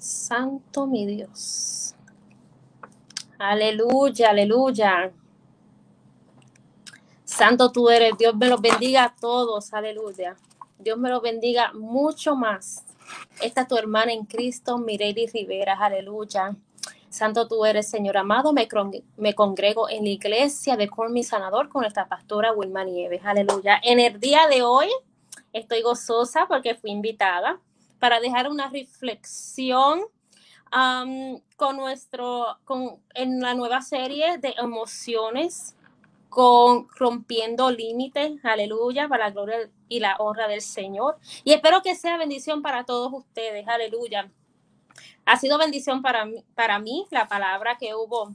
Santo mi Dios. Aleluya, aleluya. Santo tú eres. Dios me los bendiga a todos. Aleluya. Dios me los bendiga mucho más. Esta es tu hermana en Cristo, Mireille Rivera. Aleluya. Santo tú eres, Señor amado. Me, me congrego en la iglesia de mi Sanador con nuestra pastora Wilma Nieves. Aleluya. En el día de hoy estoy gozosa porque fui invitada para dejar una reflexión con nuestro, con, en la nueva serie de emociones, con rompiendo límites, aleluya, para la gloria y la honra del Señor. Y espero que sea bendición para todos ustedes, aleluya. Ha sido bendición para mí, para mí la palabra que hubo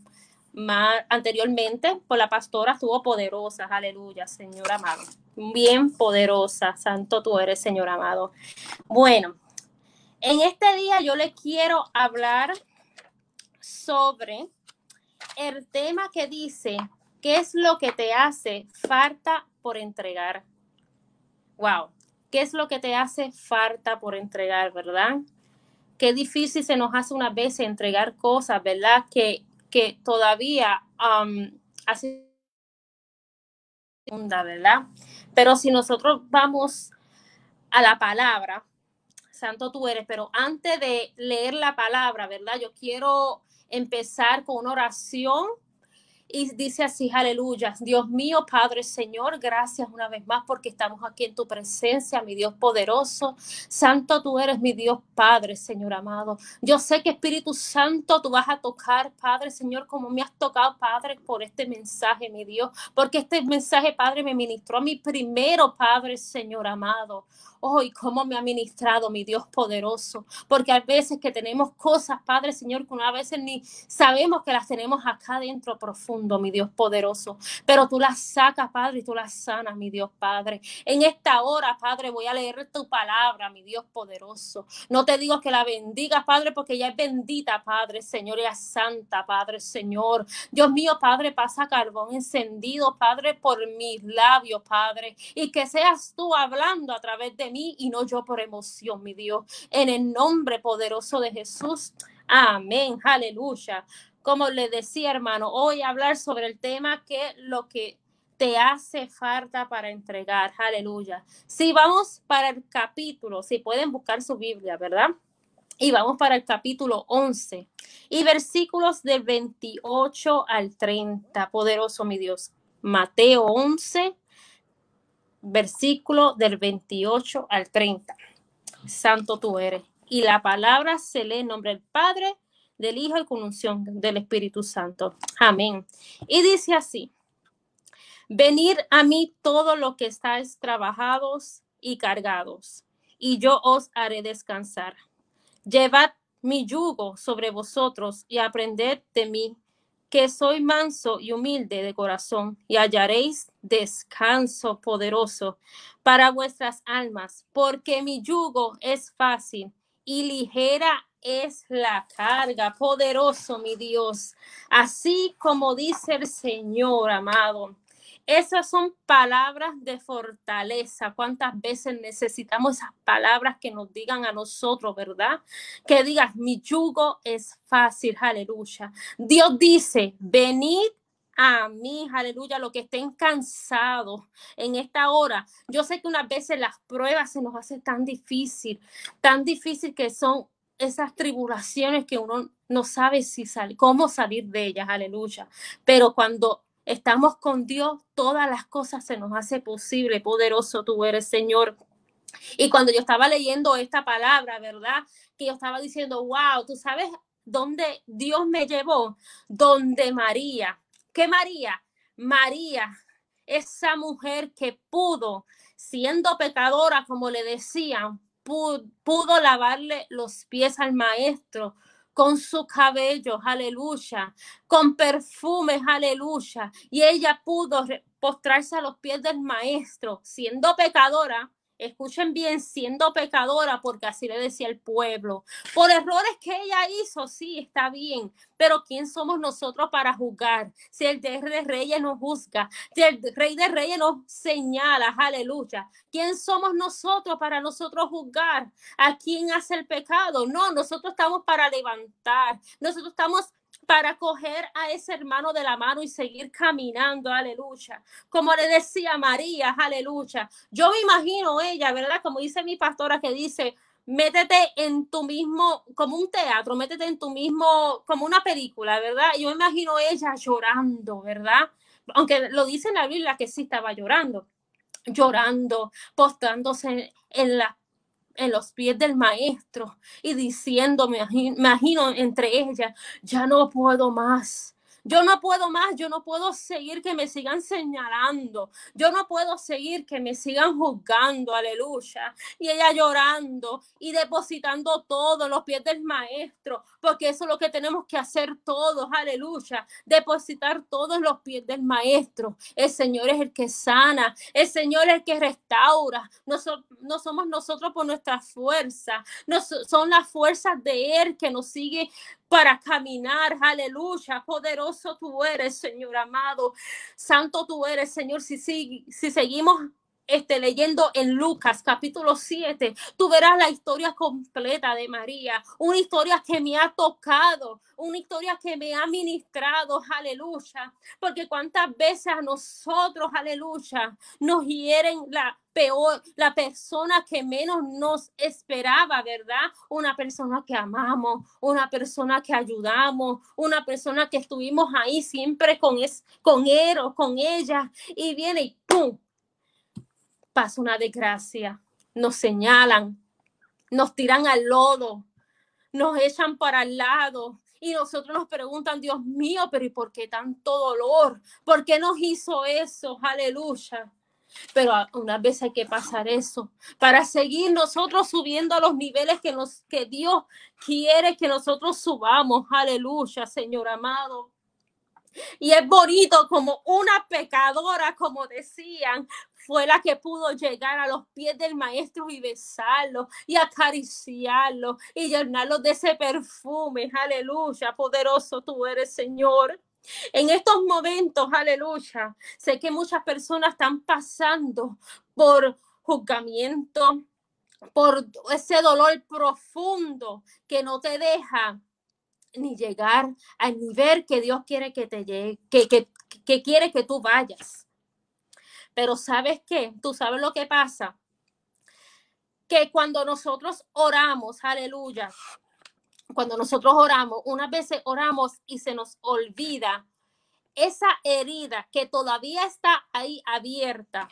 más anteriormente por la pastora estuvo poderosa, aleluya, Señor amado. Bien poderosa, santo tú eres, Señor amado. Bueno, en este día yo le quiero hablar sobre el tema que dice, ¿qué es lo que te hace falta por entregar? Wow, ¿qué es lo que te hace falta por entregar, verdad? Qué difícil se nos hace una vez entregar cosas, ¿verdad? Que, que todavía um, hace ¿verdad? Pero si nosotros vamos a la palabra, santo tú eres, pero antes de leer la palabra, ¿verdad? Yo quiero empezar con una oración y dice así, aleluya, Dios mío, Padre Señor, gracias una vez más porque estamos aquí en tu presencia, mi Dios poderoso. Santo tú eres mi Dios Padre, Señor amado. Yo sé que Espíritu Santo tú vas a tocar, Padre Señor, como me has tocado, Padre, por este mensaje, mi Dios, porque este mensaje, Padre, me ministró a mí primero, Padre Señor amado. Oh, y cómo me ha ministrado mi Dios poderoso. Porque a veces que tenemos cosas, Padre Señor, que a veces ni sabemos que las tenemos acá dentro profundo, mi Dios poderoso. Pero tú las sacas, Padre, y tú las sanas, mi Dios Padre. En esta hora, Padre, voy a leer tu palabra, mi Dios poderoso. No te digo que la bendiga, Padre, porque ella es bendita, Padre, Señor, ella es santa, Padre, Señor. Dios mío, Padre, pasa carbón encendido, Padre, por mis labios, Padre. Y que seas tú hablando a través de y no yo por emoción, mi Dios. En el nombre poderoso de Jesús. Amén. Aleluya. Como le decía, hermano, hoy hablar sobre el tema que lo que te hace falta para entregar. Aleluya. Si vamos para el capítulo, si pueden buscar su Biblia, ¿verdad? Y vamos para el capítulo 11 y versículos del 28 al 30. Poderoso mi Dios. Mateo 11, versículo del 28 al 30. Santo tú eres. Y la palabra se lee en nombre del Padre, del Hijo y con unción del Espíritu Santo. Amén. Y dice así, venid a mí todos los que estáis trabajados y cargados, y yo os haré descansar. Llevad mi yugo sobre vosotros y aprended de mí, que soy manso y humilde de corazón, y hallaréis descanso poderoso para vuestras almas, porque mi yugo es fácil y ligera es la carga. Poderoso, mi Dios. Así como dice el Señor, amado. Esas son palabras de fortaleza. ¿Cuántas veces necesitamos esas palabras que nos digan a nosotros, verdad? Que digas, mi yugo es fácil, aleluya. Dios dice, venid a mí, aleluya, lo que estén cansados en esta hora. Yo sé que unas veces las pruebas se nos hacen tan difícil, tan difícil que son esas tribulaciones que uno no sabe si sale, cómo salir de ellas, aleluya. Pero cuando estamos con Dios, todas las cosas se nos hace posible. Poderoso tú eres, Señor. Y cuando yo estaba leyendo esta palabra, ¿verdad? Que yo estaba diciendo, wow, tú sabes dónde Dios me llevó, donde María. ¿Qué María? María, esa mujer que pudo, siendo pecadora, como le decían, pudo, lavarle los pies al maestro, con su cabello, aleluya, con perfumes, aleluya. Y ella pudo postrarse a los pies del maestro, siendo pecadora, escuchen bien, siendo pecadora, porque así le decía el pueblo, por errores que ella hizo, sí, está bien, pero ¿quién somos nosotros para juzgar? Si el rey de reyes nos juzga, si el rey de reyes nos señala, aleluya, ¿quién somos nosotros para nosotros juzgar a quién hace el pecado? No, nosotros estamos para levantar, nosotros estamos para coger a ese hermano de la mano y seguir caminando, aleluya. Como le decía María, aleluya. Yo me imagino ella, ¿verdad? Como dice mi pastora que dice, métete en tu mismo, como un teatro, métete en tu mismo, como una película, ¿verdad? Yo me imagino ella llorando, ¿verdad? Aunque lo dice en la Biblia que sí estaba llorando, llorando, postrándose en la en los pies del maestro y diciendo, me imagino entre ellas, ya no puedo más. Yo no puedo más, yo no puedo seguir que me sigan señalando, yo no puedo seguir que me sigan juzgando, aleluya. Y ella llorando y depositando todo en los pies del maestro, porque eso es lo que tenemos que hacer todos, aleluya. Depositar todo en los pies del maestro. El Señor es el que sana, el Señor es el que restaura. No, no somos nosotros por nuestra fuerza, no son las fuerzas de Él que nos sigue para caminar. Aleluya. Poderoso tú eres, Señor amado. Santo tú eres, Señor. Si, si, si seguimos este, leyendo en Lucas capítulo 7, tú verás la historia completa de María, una historia que me ha tocado, una historia que me ha ministrado, aleluya, porque cuántas veces a nosotros, aleluya, nos hieren la peor, la persona que menos nos esperaba, ¿verdad? Una persona que amamos, una persona que ayudamos, una persona que estuvimos ahí siempre con, es, con él o con ella, y viene y ¡pum! Pasa una desgracia, nos señalan, nos tiran al lodo, nos echan para el lado y nosotros nos preguntan, Dios mío, pero ¿y por qué tanto dolor? ¿Por qué nos hizo eso? Aleluya. Pero una vez hay que pasar eso para seguir nosotros subiendo a los niveles que, nos, que Dios quiere que nosotros subamos. Aleluya, Señor amado. Y es bonito como una pecadora, como decían, fue la que pudo llegar a los pies del maestro y besarlo y acariciarlo y llenarlo de ese perfume. Aleluya, poderoso tú eres, Señor. En estos momentos, aleluya, sé que muchas personas están pasando por juzgamiento, por ese dolor profundo que no te deja ni llegar al nivel que Dios quiere que te llegue, que, que, que quiere que tú vayas. Pero ¿sabes qué? Tú sabes lo que pasa. Que cuando nosotros oramos, aleluya, cuando nosotros oramos, unas veces oramos y se nos olvida esa herida que todavía está ahí abierta,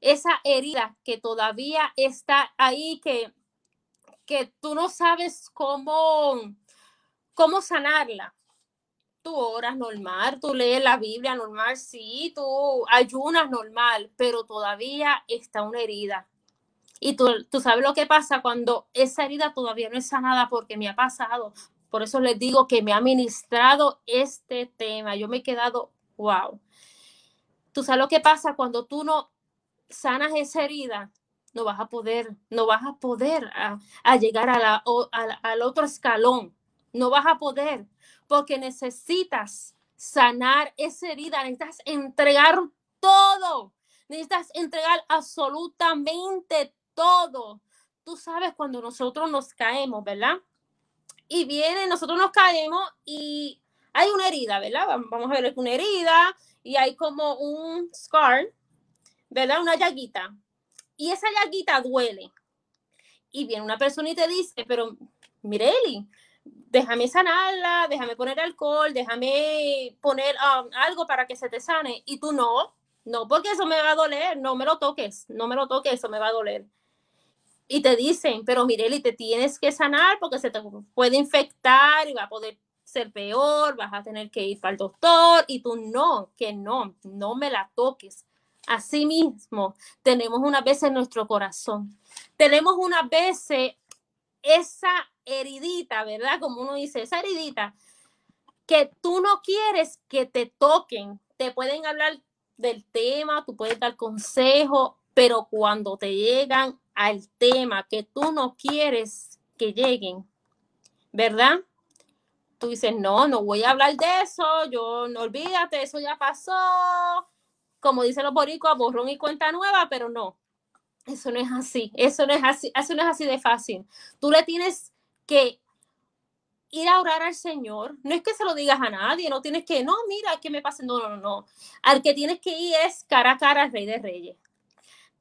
esa herida que todavía está ahí, que, que tú no sabes cómo, cómo sanarla. Tú oras normal, tú lees la Biblia normal, sí, tú ayunas normal, pero todavía está una herida. Y tú, tú sabes lo que pasa cuando esa herida todavía no es sanada porque me ha pasado. Por eso les digo que me ha ministrado este tema. Yo me he quedado, wow. Tú sabes lo que pasa cuando tú no sanas esa herida, no vas a poder, no vas a poder a, llegar al otro escalón no vas a poder porque necesitas sanar esa herida, necesitas entregar todo, necesitas entregar absolutamente todo. Tú sabes cuando nosotros nos caemos, ¿verdad? Y viene, nosotros nos caemos y hay una herida, ¿verdad? Vamos a ver una herida y hay como un scar, ¿verdad? Una llaguita. Y esa llaguita duele. Y viene una persona y te dice, pero Mireli, déjame sanarla, déjame poner alcohol, déjame poner um, algo para que se te sane. Y tú no, no, porque eso me va a doler, no me lo toques, no me lo toques, eso me va a doler. Y te dicen, pero Mireli, te tienes que sanar porque se te puede infectar y va a poder ser peor, vas a tener que ir para el doctor y tú no, que no, no me la toques. Así mismo, tenemos una vez en nuestro corazón, tenemos una vez esa heridita, ¿verdad? Como uno dice, esa heridita que tú no quieres que te toquen. Te pueden hablar del tema, tú puedes dar consejo, Pero cuando te llegan al tema que tú no quieres que lleguen, ¿verdad? Tú dices, no, no voy a hablar de eso, yo no olvídate, eso ya pasó. Como dicen los boricuas, borrón y cuenta nueva, pero no, eso no es así, eso no es así, eso no es así de fácil. Tú le tienes que ir a orar al Señor. No es que se lo digas a nadie, no tienes que, no, mira, ¿qué me pasa? No, no, no. Al que tienes que ir es cara a cara al Rey de Reyes.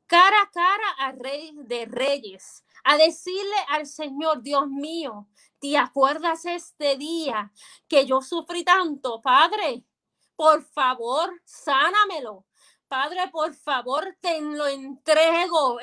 Cara a cara al Rey de Reyes. A decirle al Señor, Dios mío, ¿te acuerdas este día que yo sufrí tanto? Padre, por favor, sánamelo. Padre, por favor, te lo entrego.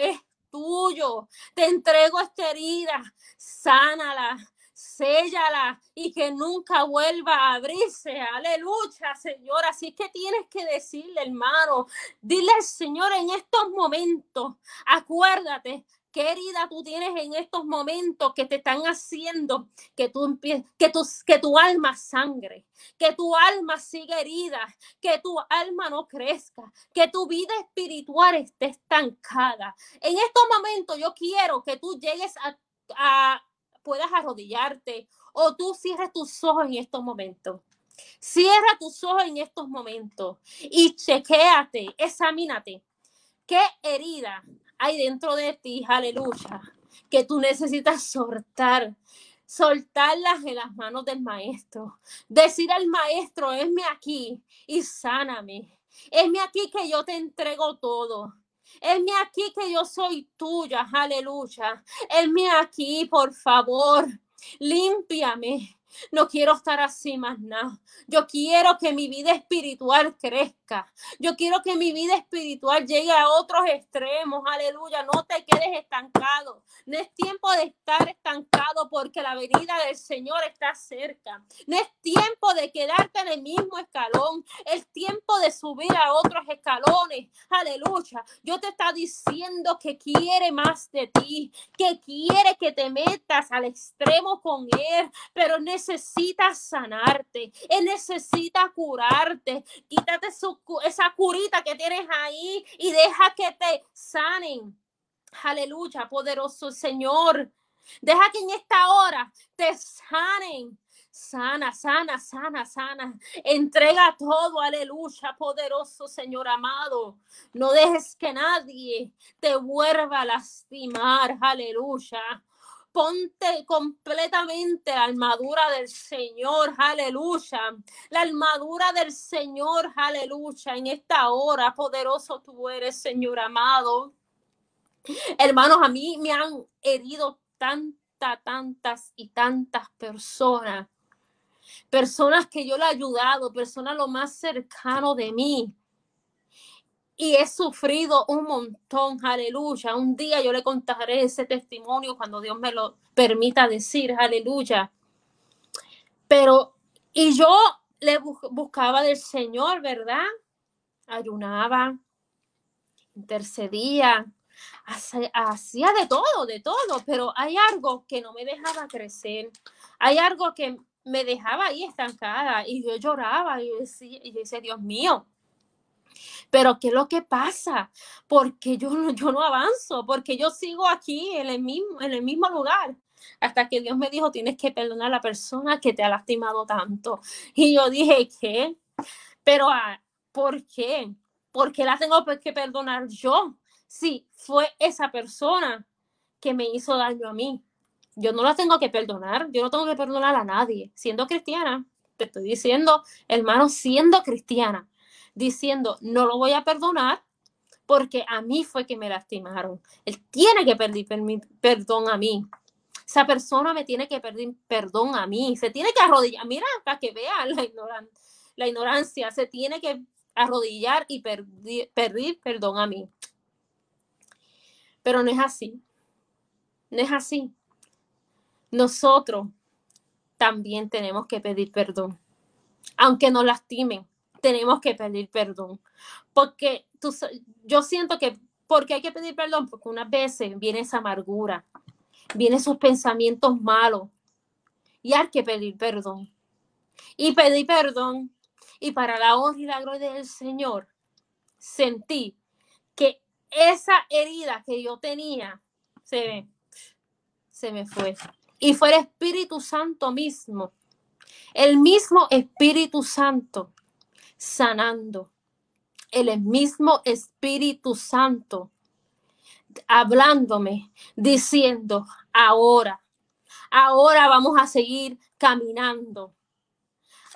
Tuyo. Te entrego esta herida. Sánala séllala y que nunca vuelva a abrirse. Aleluya, Señor. Así que tienes que decirle, hermano, dile al Señor en estos momentos, acuérdate qué herida tú tienes en estos momentos que te están haciendo que tu, que tu, que tu alma sangre, que tu alma siga herida, que tu alma no crezca, que tu vida espiritual esté estancada. En estos momentos yo quiero que tú llegues a puedas arrodillarte o tú cierres tus ojos en estos momentos. Cierra tus ojos en estos momentos y chequéate, examínate. ¿Qué herida hay dentro de ti, aleluya, que tú necesitas soltar? Soltarlas en las manos del maestro. Decir al maestro, esme aquí y sáname. Esme aquí que yo te entrego todo. Esme aquí que yo soy tuya, aleluya. Esme aquí, por favor. Límpiame. No quiero estar así más nada. Yo quiero que mi vida espiritual crezca. Yo quiero que mi vida espiritual llegue a otros extremos. Aleluya. No te quedes estancado. No es tiempo de estar estancado porque la venida del Señor está cerca. No es tiempo de quedarte en el mismo escalón. Es tiempo de subir a otros escalones. Aleluya. Yo te está diciendo que quiere más de ti, que quiere que te metas al extremo con Él, pero necesita sanarte. Él necesita curarte. Quítate esa curita que tienes ahí y deja que te sanen. Aleluya, poderoso Señor. Deja que en esta hora te sanen. Sana, sana, sana, sana. Entrega todo, aleluya, poderoso Señor amado. No dejes que nadie te vuelva a lastimar, aleluya. Ponte completamente la armadura del Señor, aleluya. La armadura del Señor, aleluya. En esta hora, poderoso tú eres, Señor amado. Hermanos, a mí me han herido tantas, tantas y tantas personas. Personas que yo le he ayudado, personas lo más cercano de mí. Y he sufrido un montón, aleluya. Un día yo le contaré ese testimonio cuando Dios me lo permita decir, aleluya. Pero, y yo le buscaba del Señor, ¿verdad? Ayunaba, intercedía, hacía de todo, de todo, pero hay algo que no me dejaba crecer, hay algo que me dejaba ahí estancada y yo lloraba y yo y decía Dios mío, pero ¿qué es lo que pasa? Porque yo, yo no avanzo, porque yo sigo aquí en el, mismo, en el mismo lugar. Hasta que Dios me dijo, tienes que perdonar a la persona que te ha lastimado tanto. Y yo dije, ¿qué? Pero, ah, ¿por qué? ¿Por qué la tengo que perdonar yo? sí, fue esa persona que me hizo daño a mí. Yo no la tengo que perdonar, yo no tengo que perdonar a nadie. Siendo cristiana, te estoy diciendo, hermano, siendo cristiana, diciendo, no lo voy a perdonar porque a mí fue que me lastimaron. Él tiene que pedir perdón a mí. Esa persona me tiene que pedir perdón a mí. Se tiene que arrodillar. Mira, para que vean la, la ignorancia. Se tiene que arrodillar y pedir perdón a mí. Pero no es así. No es así. Nosotros también tenemos que pedir perdón. Aunque nos lastimen, tenemos que pedir perdón. Porque tú, yo siento que, porque hay que pedir perdón? Porque unas veces viene esa amargura, vienen esos pensamientos malos y hay que pedir perdón. Y pedir perdón. Y para la honra y la gloria del Señor, sentí que esa herida que yo tenía se me, se me fue. Y fue el Espíritu Santo mismo, el mismo Espíritu Santo sanando, el mismo Espíritu Santo hablándome, diciendo, ahora, ahora vamos a seguir caminando.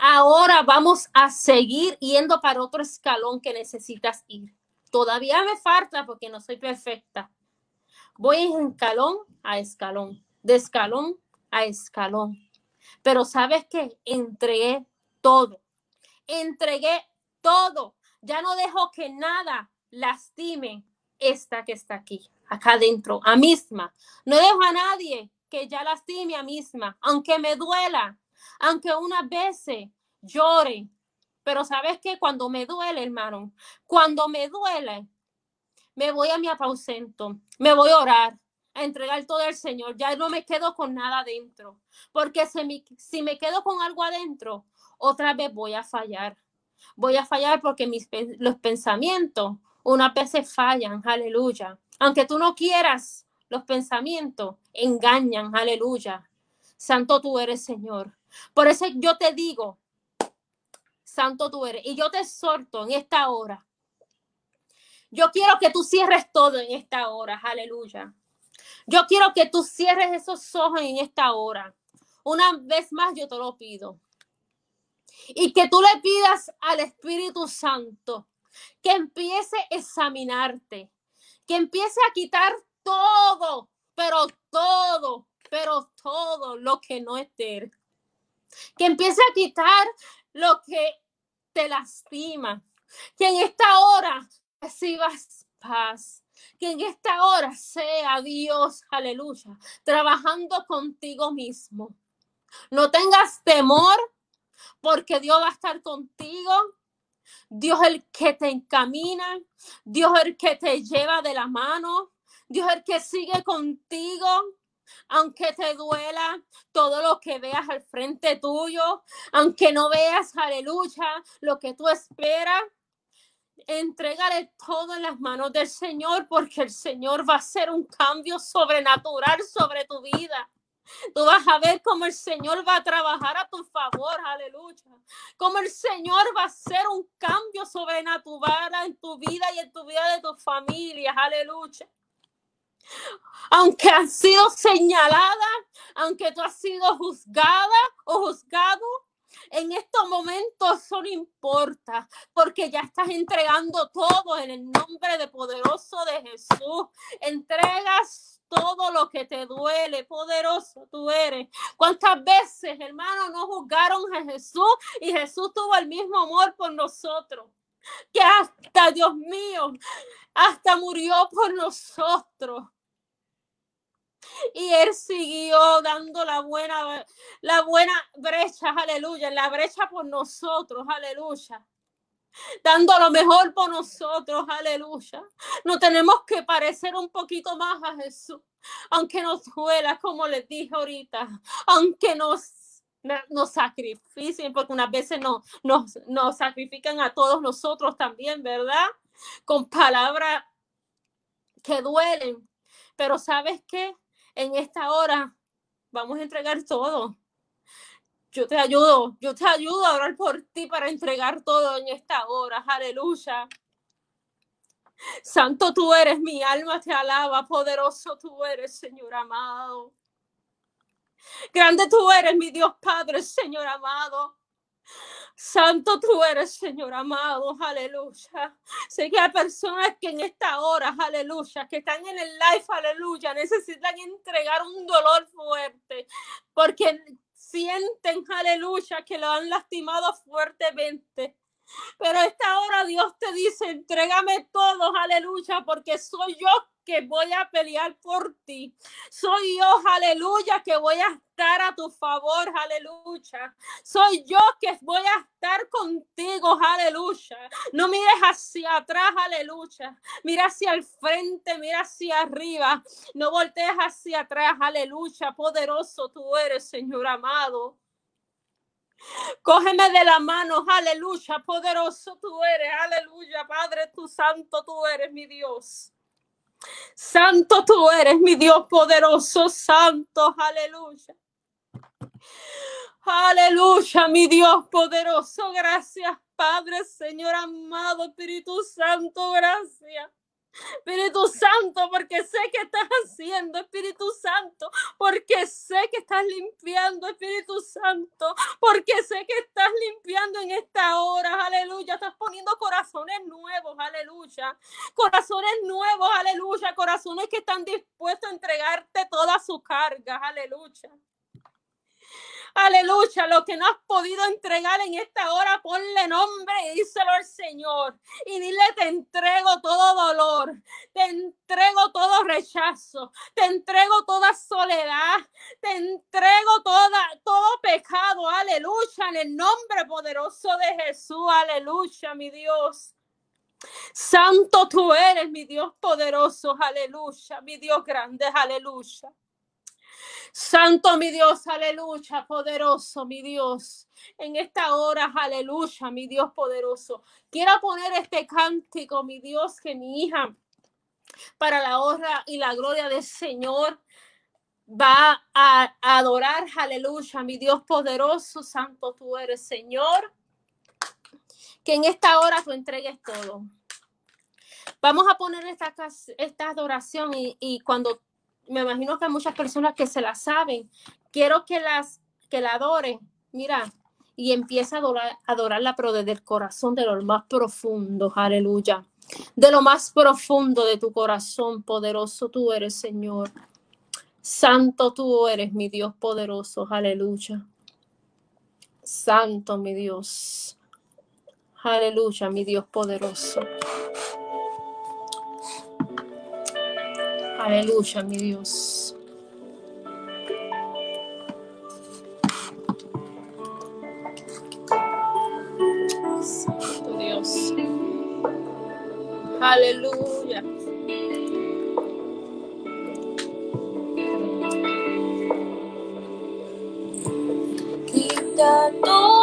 Ahora vamos a seguir yendo para otro escalón que necesitas ir. Todavía me falta porque no soy perfecta. Voy en escalón a escalón, de escalón a escalón. Pero sabes que entregué todo. Entregué todo. Ya no dejo que nada lastime esta que está aquí, acá adentro, a misma. No dejo a nadie que ya lastime a misma, aunque me duela, aunque unas veces llore. Pero sabes que cuando me duele, hermano, cuando me duele, me voy a mi apausento, me voy a orar, a entregar todo al Señor. Ya no me quedo con nada adentro, porque si me, si me quedo con algo adentro, otra vez voy a fallar. Voy a fallar porque mis, los pensamientos unas veces fallan, aleluya. Aunque tú no quieras, los pensamientos engañan, aleluya. Santo tú eres, Señor. Por eso yo te digo, Santo tú eres. Y yo te exhorto en esta hora. Yo quiero que tú cierres todo en esta hora, aleluya. Yo quiero que tú cierres esos ojos en esta hora. Una vez más yo te lo pido. Y que tú le pidas al Espíritu Santo que empiece a examinarte, que empiece a quitar todo, pero todo, pero todo lo que no es de él. Que empiece a quitar lo que te lastima. Que en esta hora recibas paz. Que en esta hora sea Dios, aleluya, trabajando contigo mismo. No tengas temor porque Dios va a estar contigo. Dios el que te encamina, Dios el que te lleva de la mano, Dios el que sigue contigo, aunque te duela todo lo que veas al frente tuyo, aunque no veas, aleluya, lo que tú esperas. Entregaré todo en las manos del Señor porque el Señor va a hacer un cambio sobrenatural sobre tu vida. Tú vas a ver cómo el Señor va a trabajar a tu favor, aleluya. Cómo el Señor va a hacer un cambio sobrenatural en tu vida y en tu vida de tu familia, aleluya. Aunque han sido señaladas, aunque tú has sido juzgada o juzgado, en estos momentos eso no importa, porque ya estás entregando todo en el nombre de poderoso de Jesús. Entregas todo lo que te duele, poderoso tú eres. ¿Cuántas veces, hermano, no juzgaron a Jesús y Jesús tuvo el mismo amor por nosotros? Que hasta, Dios mío, hasta murió por nosotros. Y él siguió dando la buena, la buena brecha, aleluya, la brecha por nosotros, aleluya dando lo mejor por nosotros, aleluya. No tenemos que parecer un poquito más a Jesús, aunque nos duela, como les dije ahorita, aunque nos nos sacrificen, porque unas veces no, nos, nos sacrifican a todos nosotros también, ¿verdad? Con palabras que duelen. Pero sabes qué? En esta hora vamos a entregar todo yo te ayudo, yo te ayudo a orar por ti para entregar todo en esta hora. Aleluya. Santo tú eres, mi alma te alaba, poderoso tú eres, Señor amado. Grande tú eres, mi Dios Padre, Señor amado. Santo tú eres, Señor amado, aleluya. Sé que hay personas que en esta hora, aleluya, que están en el live, aleluya, necesitan entregar un dolor fuerte, porque sienten, aleluya, que lo han lastimado fuertemente. Pero esta hora Dios te dice, entrégame todo, aleluya, porque soy yo que voy a pelear por ti. Soy yo, aleluya, que voy a estar a tu favor, aleluya. Soy yo que voy a estar contigo, aleluya. No mires hacia atrás, aleluya. Mira hacia el frente, mira hacia arriba. No voltees hacia atrás, aleluya. Poderoso tú eres, Señor amado. Cógeme de la mano, aleluya, poderoso tú eres, aleluya, Padre, tu santo tú eres mi Dios. Santo tú eres, mi Dios poderoso, santo, aleluya. Aleluya, mi Dios poderoso, gracias Padre, Señor amado, Espíritu Santo, gracias. Espíritu Santo, porque sé que estás haciendo, Espíritu Santo, porque sé que estás limpiando, Espíritu Santo, porque sé que estás limpiando en esta hora, aleluya, estás poniendo corazones nuevos, aleluya, corazones nuevos, aleluya, corazones que están dispuestos a entregarte toda su carga, aleluya. Aleluya, lo que no has podido entregar en esta hora, ponle nombre y díselo al Señor. Y dile, te entrego todo dolor, te entrego todo rechazo, te entrego toda soledad, te entrego toda, todo pecado. Aleluya, en el nombre poderoso de Jesús. Aleluya, mi Dios. Santo tú eres, mi Dios poderoso. Aleluya, mi Dios grande. Aleluya. Santo mi Dios, aleluya, poderoso mi Dios. En esta hora, aleluya, mi Dios poderoso. Quiero poner este cántico, mi Dios, que mi hija, para la honra y la gloria del Señor, va a adorar, aleluya, mi Dios poderoso, santo tú eres, Señor. Que en esta hora tú entregues todo. Vamos a poner esta, esta adoración y, y cuando me imagino que hay muchas personas que se la saben. Quiero que las que la adoren, mira, y empieza a adorar, adorarla, pero desde el corazón, de lo más profundo, aleluya. De lo más profundo de tu corazón, poderoso tú eres, Señor. Santo tú eres, mi Dios poderoso, aleluya. Santo, mi Dios. Aleluya, mi Dios poderoso. Aleluya, mi Dios. Santo Dios. Aleluya. Quita todo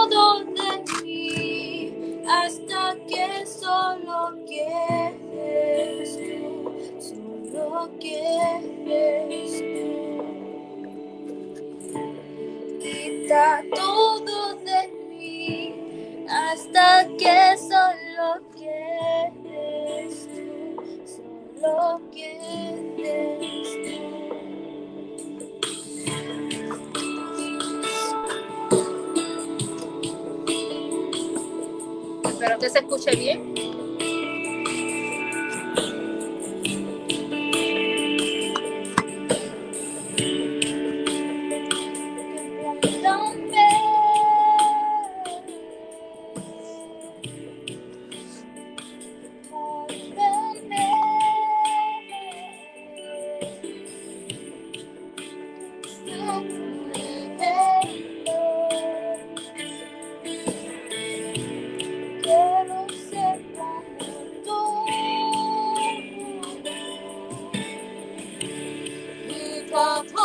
Quita todo de mí hasta que solo quieres solo quieres Espero que se escuche bien. come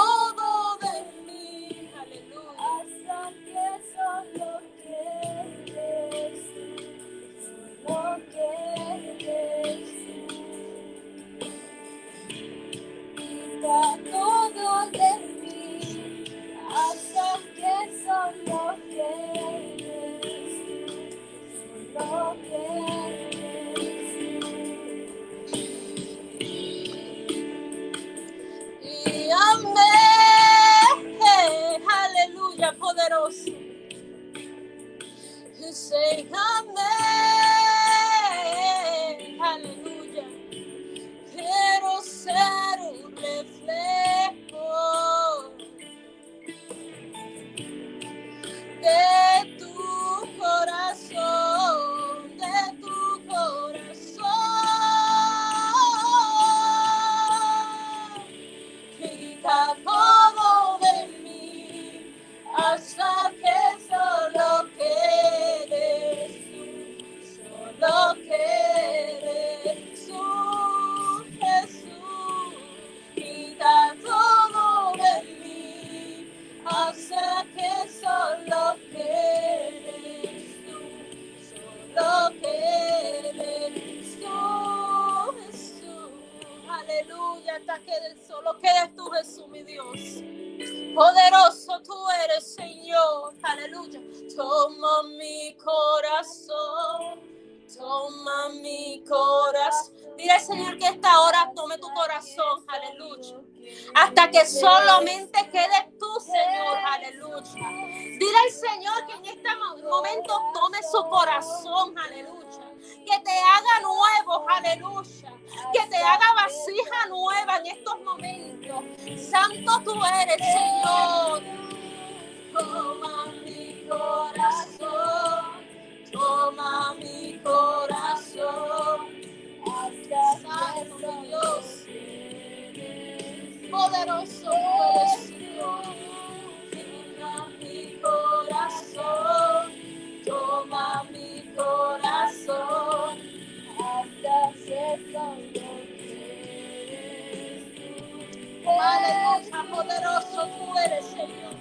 Aleluya, poderoso tú eres, Señor.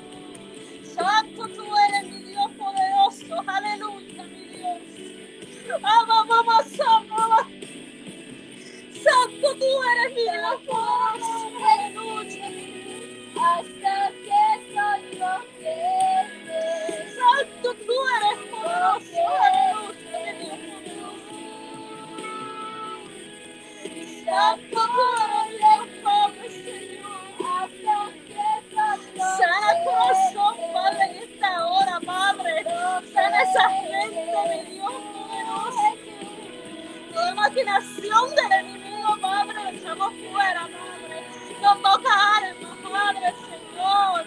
Santo tú eres, mi Dios poderoso. Aleluya, mi Dios. Ama, mamá. Santo tú eres, mi Dios. Aleluya. hasta que solo quede Santo tú eres poderoso. Aleluya, mi Dios. Santo Esa mente, mi Dios poderoso. Toda maquinación del enemigo, Padre, la echamos fuera, Padre. No toca alma, Padre, Señor.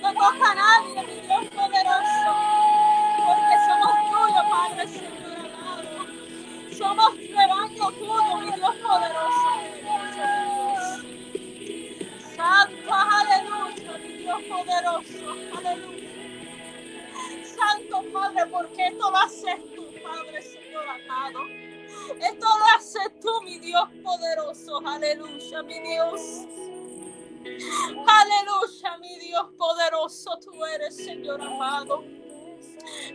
No toca a nadie, mi Dios poderoso. Porque somos tuyos, Padre, Señor amado. Somos rebaño tuyo, mi Dios poderoso. Dios. Santo, aleluya, mi Dios poderoso, aleluya. Padre, porque esto lo haces tú, Padre, Señor amado. Esto lo haces tú, mi Dios poderoso, aleluya, mi Dios. Aleluya, mi Dios poderoso, tú eres, Señor amado.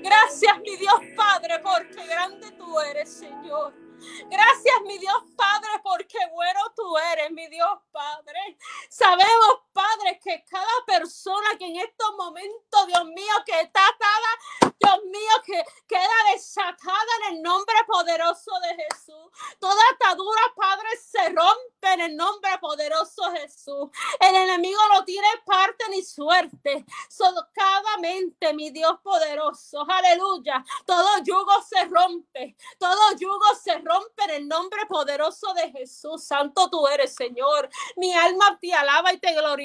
Gracias, mi Dios Padre, porque grande tú eres, Señor. Gracias, mi Dios Padre, porque bueno tú eres, mi Dios Padre. Sabemos, Padre, que cada persona que en estos momentos, Dios mío, que está atada, Dios mío, que queda desatada en el nombre poderoso de Jesús. Toda atadura, Padre, se rompe en el nombre poderoso de Jesús. El enemigo no tiene parte ni suerte. Socadamente, mi Dios poderoso. Aleluya. Todo yugo se rompe. Todo yugo se rompe en el nombre poderoso de Jesús. Santo tú eres, Señor. Mi alma te alaba y te glorifica.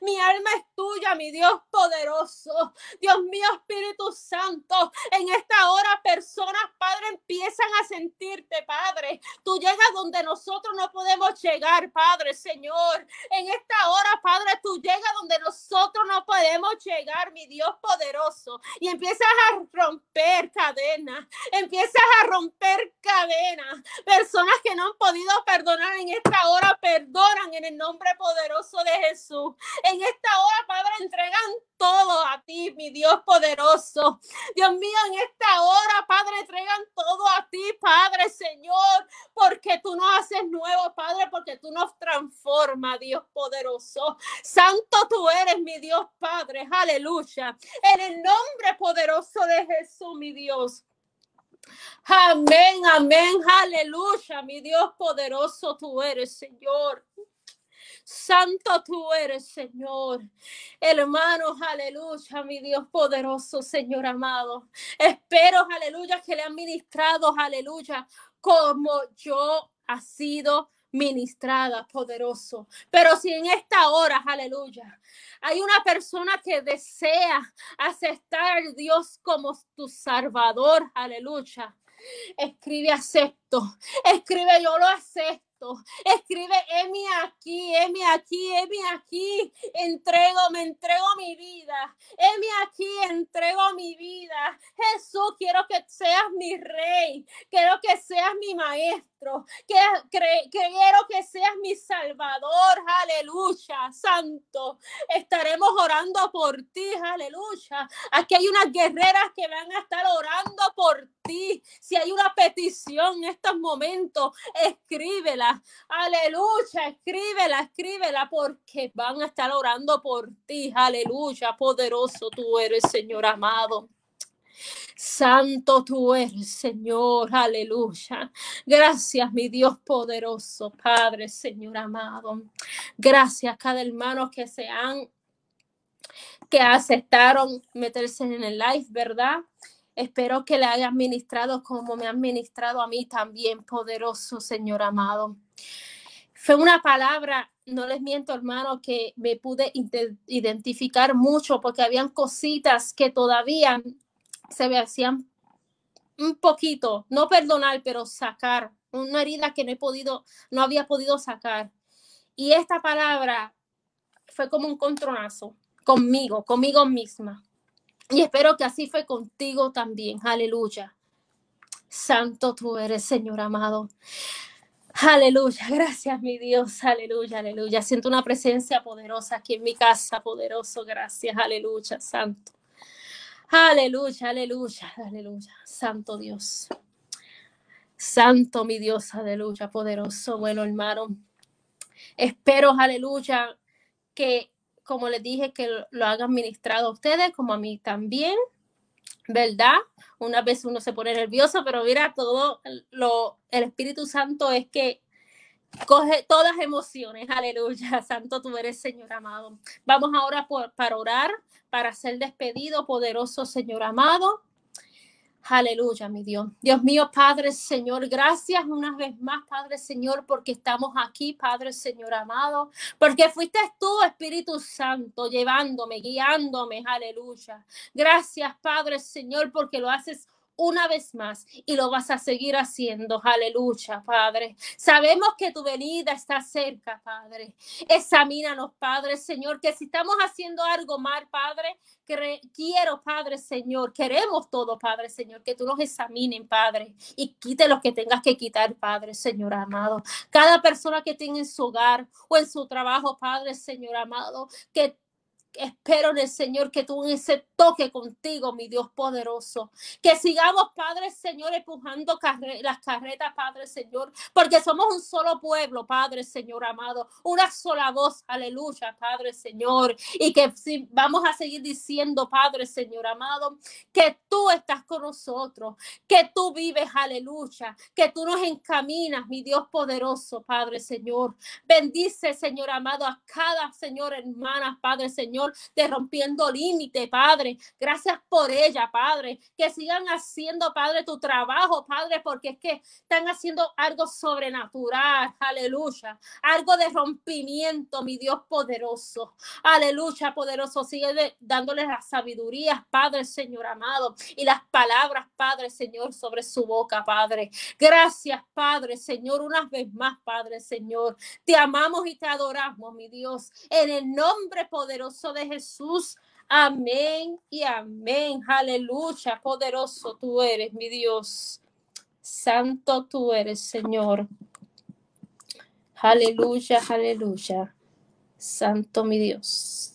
Mi alma es tuya, mi Dios poderoso. Dios mío, Espíritu Santo. En esta hora, personas, Padre, empiezan a sentirte, Padre. Tú llegas donde nosotros no podemos llegar, Padre, Señor. En esta hora, Padre, tú llegas donde nosotros no podemos llegar, mi Dios poderoso. Y empiezas a romper cadenas. Empiezas a romper cadenas. Personas que no han podido perdonar en esta hora, perdonan en el nombre poderoso de Jesús. En esta hora, Padre, entregan todo a ti, mi Dios poderoso. Dios mío, en esta hora, Padre, entregan todo a ti, Padre, Señor, porque tú nos haces nuevo, Padre, porque tú nos transformas, Dios poderoso. Santo tú eres, mi Dios, Padre, aleluya. En el nombre poderoso de Jesús, mi Dios. Amén, amén, aleluya, mi Dios poderoso tú eres, Señor. Santo tú eres, Señor. Hermanos, aleluya, mi Dios poderoso, Señor amado. Espero, aleluya, que le han ministrado, aleluya, como yo ha sido ministrada, poderoso. Pero si en esta hora, aleluya, hay una persona que desea aceptar a Dios como tu Salvador, aleluya. Escribe acepto, escribe yo lo acepto. Escribe, heme aquí, heme aquí, heme aquí. Entrego, me entrego mi vida. Heme aquí, entrego mi vida. Jesús, quiero que seas mi rey. Quiero que seas mi maestro. Quiero que seas mi Salvador, aleluya, Santo. Estaremos orando por ti, aleluya. Aquí hay unas guerreras que van a estar orando por ti. Si hay una petición en estos momentos, escríbela, aleluya, escríbela, escríbela, porque van a estar orando por ti, aleluya, poderoso tú eres, Señor amado. Santo tú eres, Señor, aleluya. Gracias, mi Dios poderoso, Padre, Señor amado. Gracias cada hermano que se han, que aceptaron meterse en el live, ¿verdad? Espero que le hayan ministrado como me han ministrado a mí también, poderoso Señor amado. Fue una palabra, no les miento, hermano, que me pude identificar mucho porque habían cositas que todavía se me hacían un poquito, no perdonar, pero sacar, una herida que no he podido, no había podido sacar. Y esta palabra fue como un contronazo conmigo, conmigo misma. Y espero que así fue contigo también. Aleluya. Santo tú eres, Señor amado. Aleluya. Gracias, mi Dios. Aleluya, aleluya. Siento una presencia poderosa aquí en mi casa. Poderoso. Gracias. Aleluya, Santo. Aleluya, aleluya, aleluya. Santo Dios. Santo mi Dios, aleluya, poderoso. Bueno, hermano. Espero, aleluya, que como les dije, que lo- lo hagan ministrado a ustedes, como a mí también, ¿verdad? Una vez uno se pone nervioso, pero mira, todo lo, el Espíritu Santo es que coge todas emociones, aleluya, santo tú eres, Señor amado. Vamos ahora por, para orar, para ser despedido, poderoso Señor amado. Aleluya, mi Dios. Dios mío, Padre, Señor, gracias una vez más, Padre, Señor, porque estamos aquí, Padre, Señor amado, porque fuiste tú, Espíritu Santo, llevándome, guiándome, aleluya. Gracias, Padre, Señor, porque lo haces una vez más y lo vas a seguir haciendo. Aleluya, Padre. Sabemos que tu venida está cerca, Padre. Examínanos, Padre, Señor, que si estamos haciendo algo mal, Padre, que quiero, Padre, Señor, queremos todo, Padre, Señor, que tú nos examinen, Padre, y quite lo que tengas que quitar, Padre, Señor amado. Cada persona que tenga en su hogar o en su trabajo, Padre, Señor amado, que espero en el Señor que tú ese toque contigo, mi Dios poderoso. Que sigamos, Padre Señor, empujando las carretas, Padre Señor, porque somos un solo pueblo, Padre Señor amado, una sola voz, aleluya, Padre Señor. Y que si vamos a seguir diciendo, Padre Señor amado, que tú estás con nosotros, que tú vives, aleluya, que tú nos encaminas, mi Dios poderoso, Padre Señor. Bendice, Señor amado, a cada Señor hermana, Padre Señor de rompiendo límite, Padre. Gracias por ella, Padre. Que sigan haciendo, Padre, tu trabajo, Padre, porque es que están haciendo algo sobrenatural, aleluya. Algo de rompimiento, mi Dios poderoso. Aleluya, poderoso. Sigue dándoles las sabidurías, Padre, Señor amado, y las palabras, Padre, Señor, sobre su boca, Padre. Gracias, Padre, Señor, una vez más, Padre, Señor. Te amamos y te adoramos, mi Dios, en el nombre poderoso de Jesús. Amén y amén. Aleluya. Poderoso tú eres, mi Dios. Santo tú eres, Señor. Aleluya, aleluya. Santo mi Dios.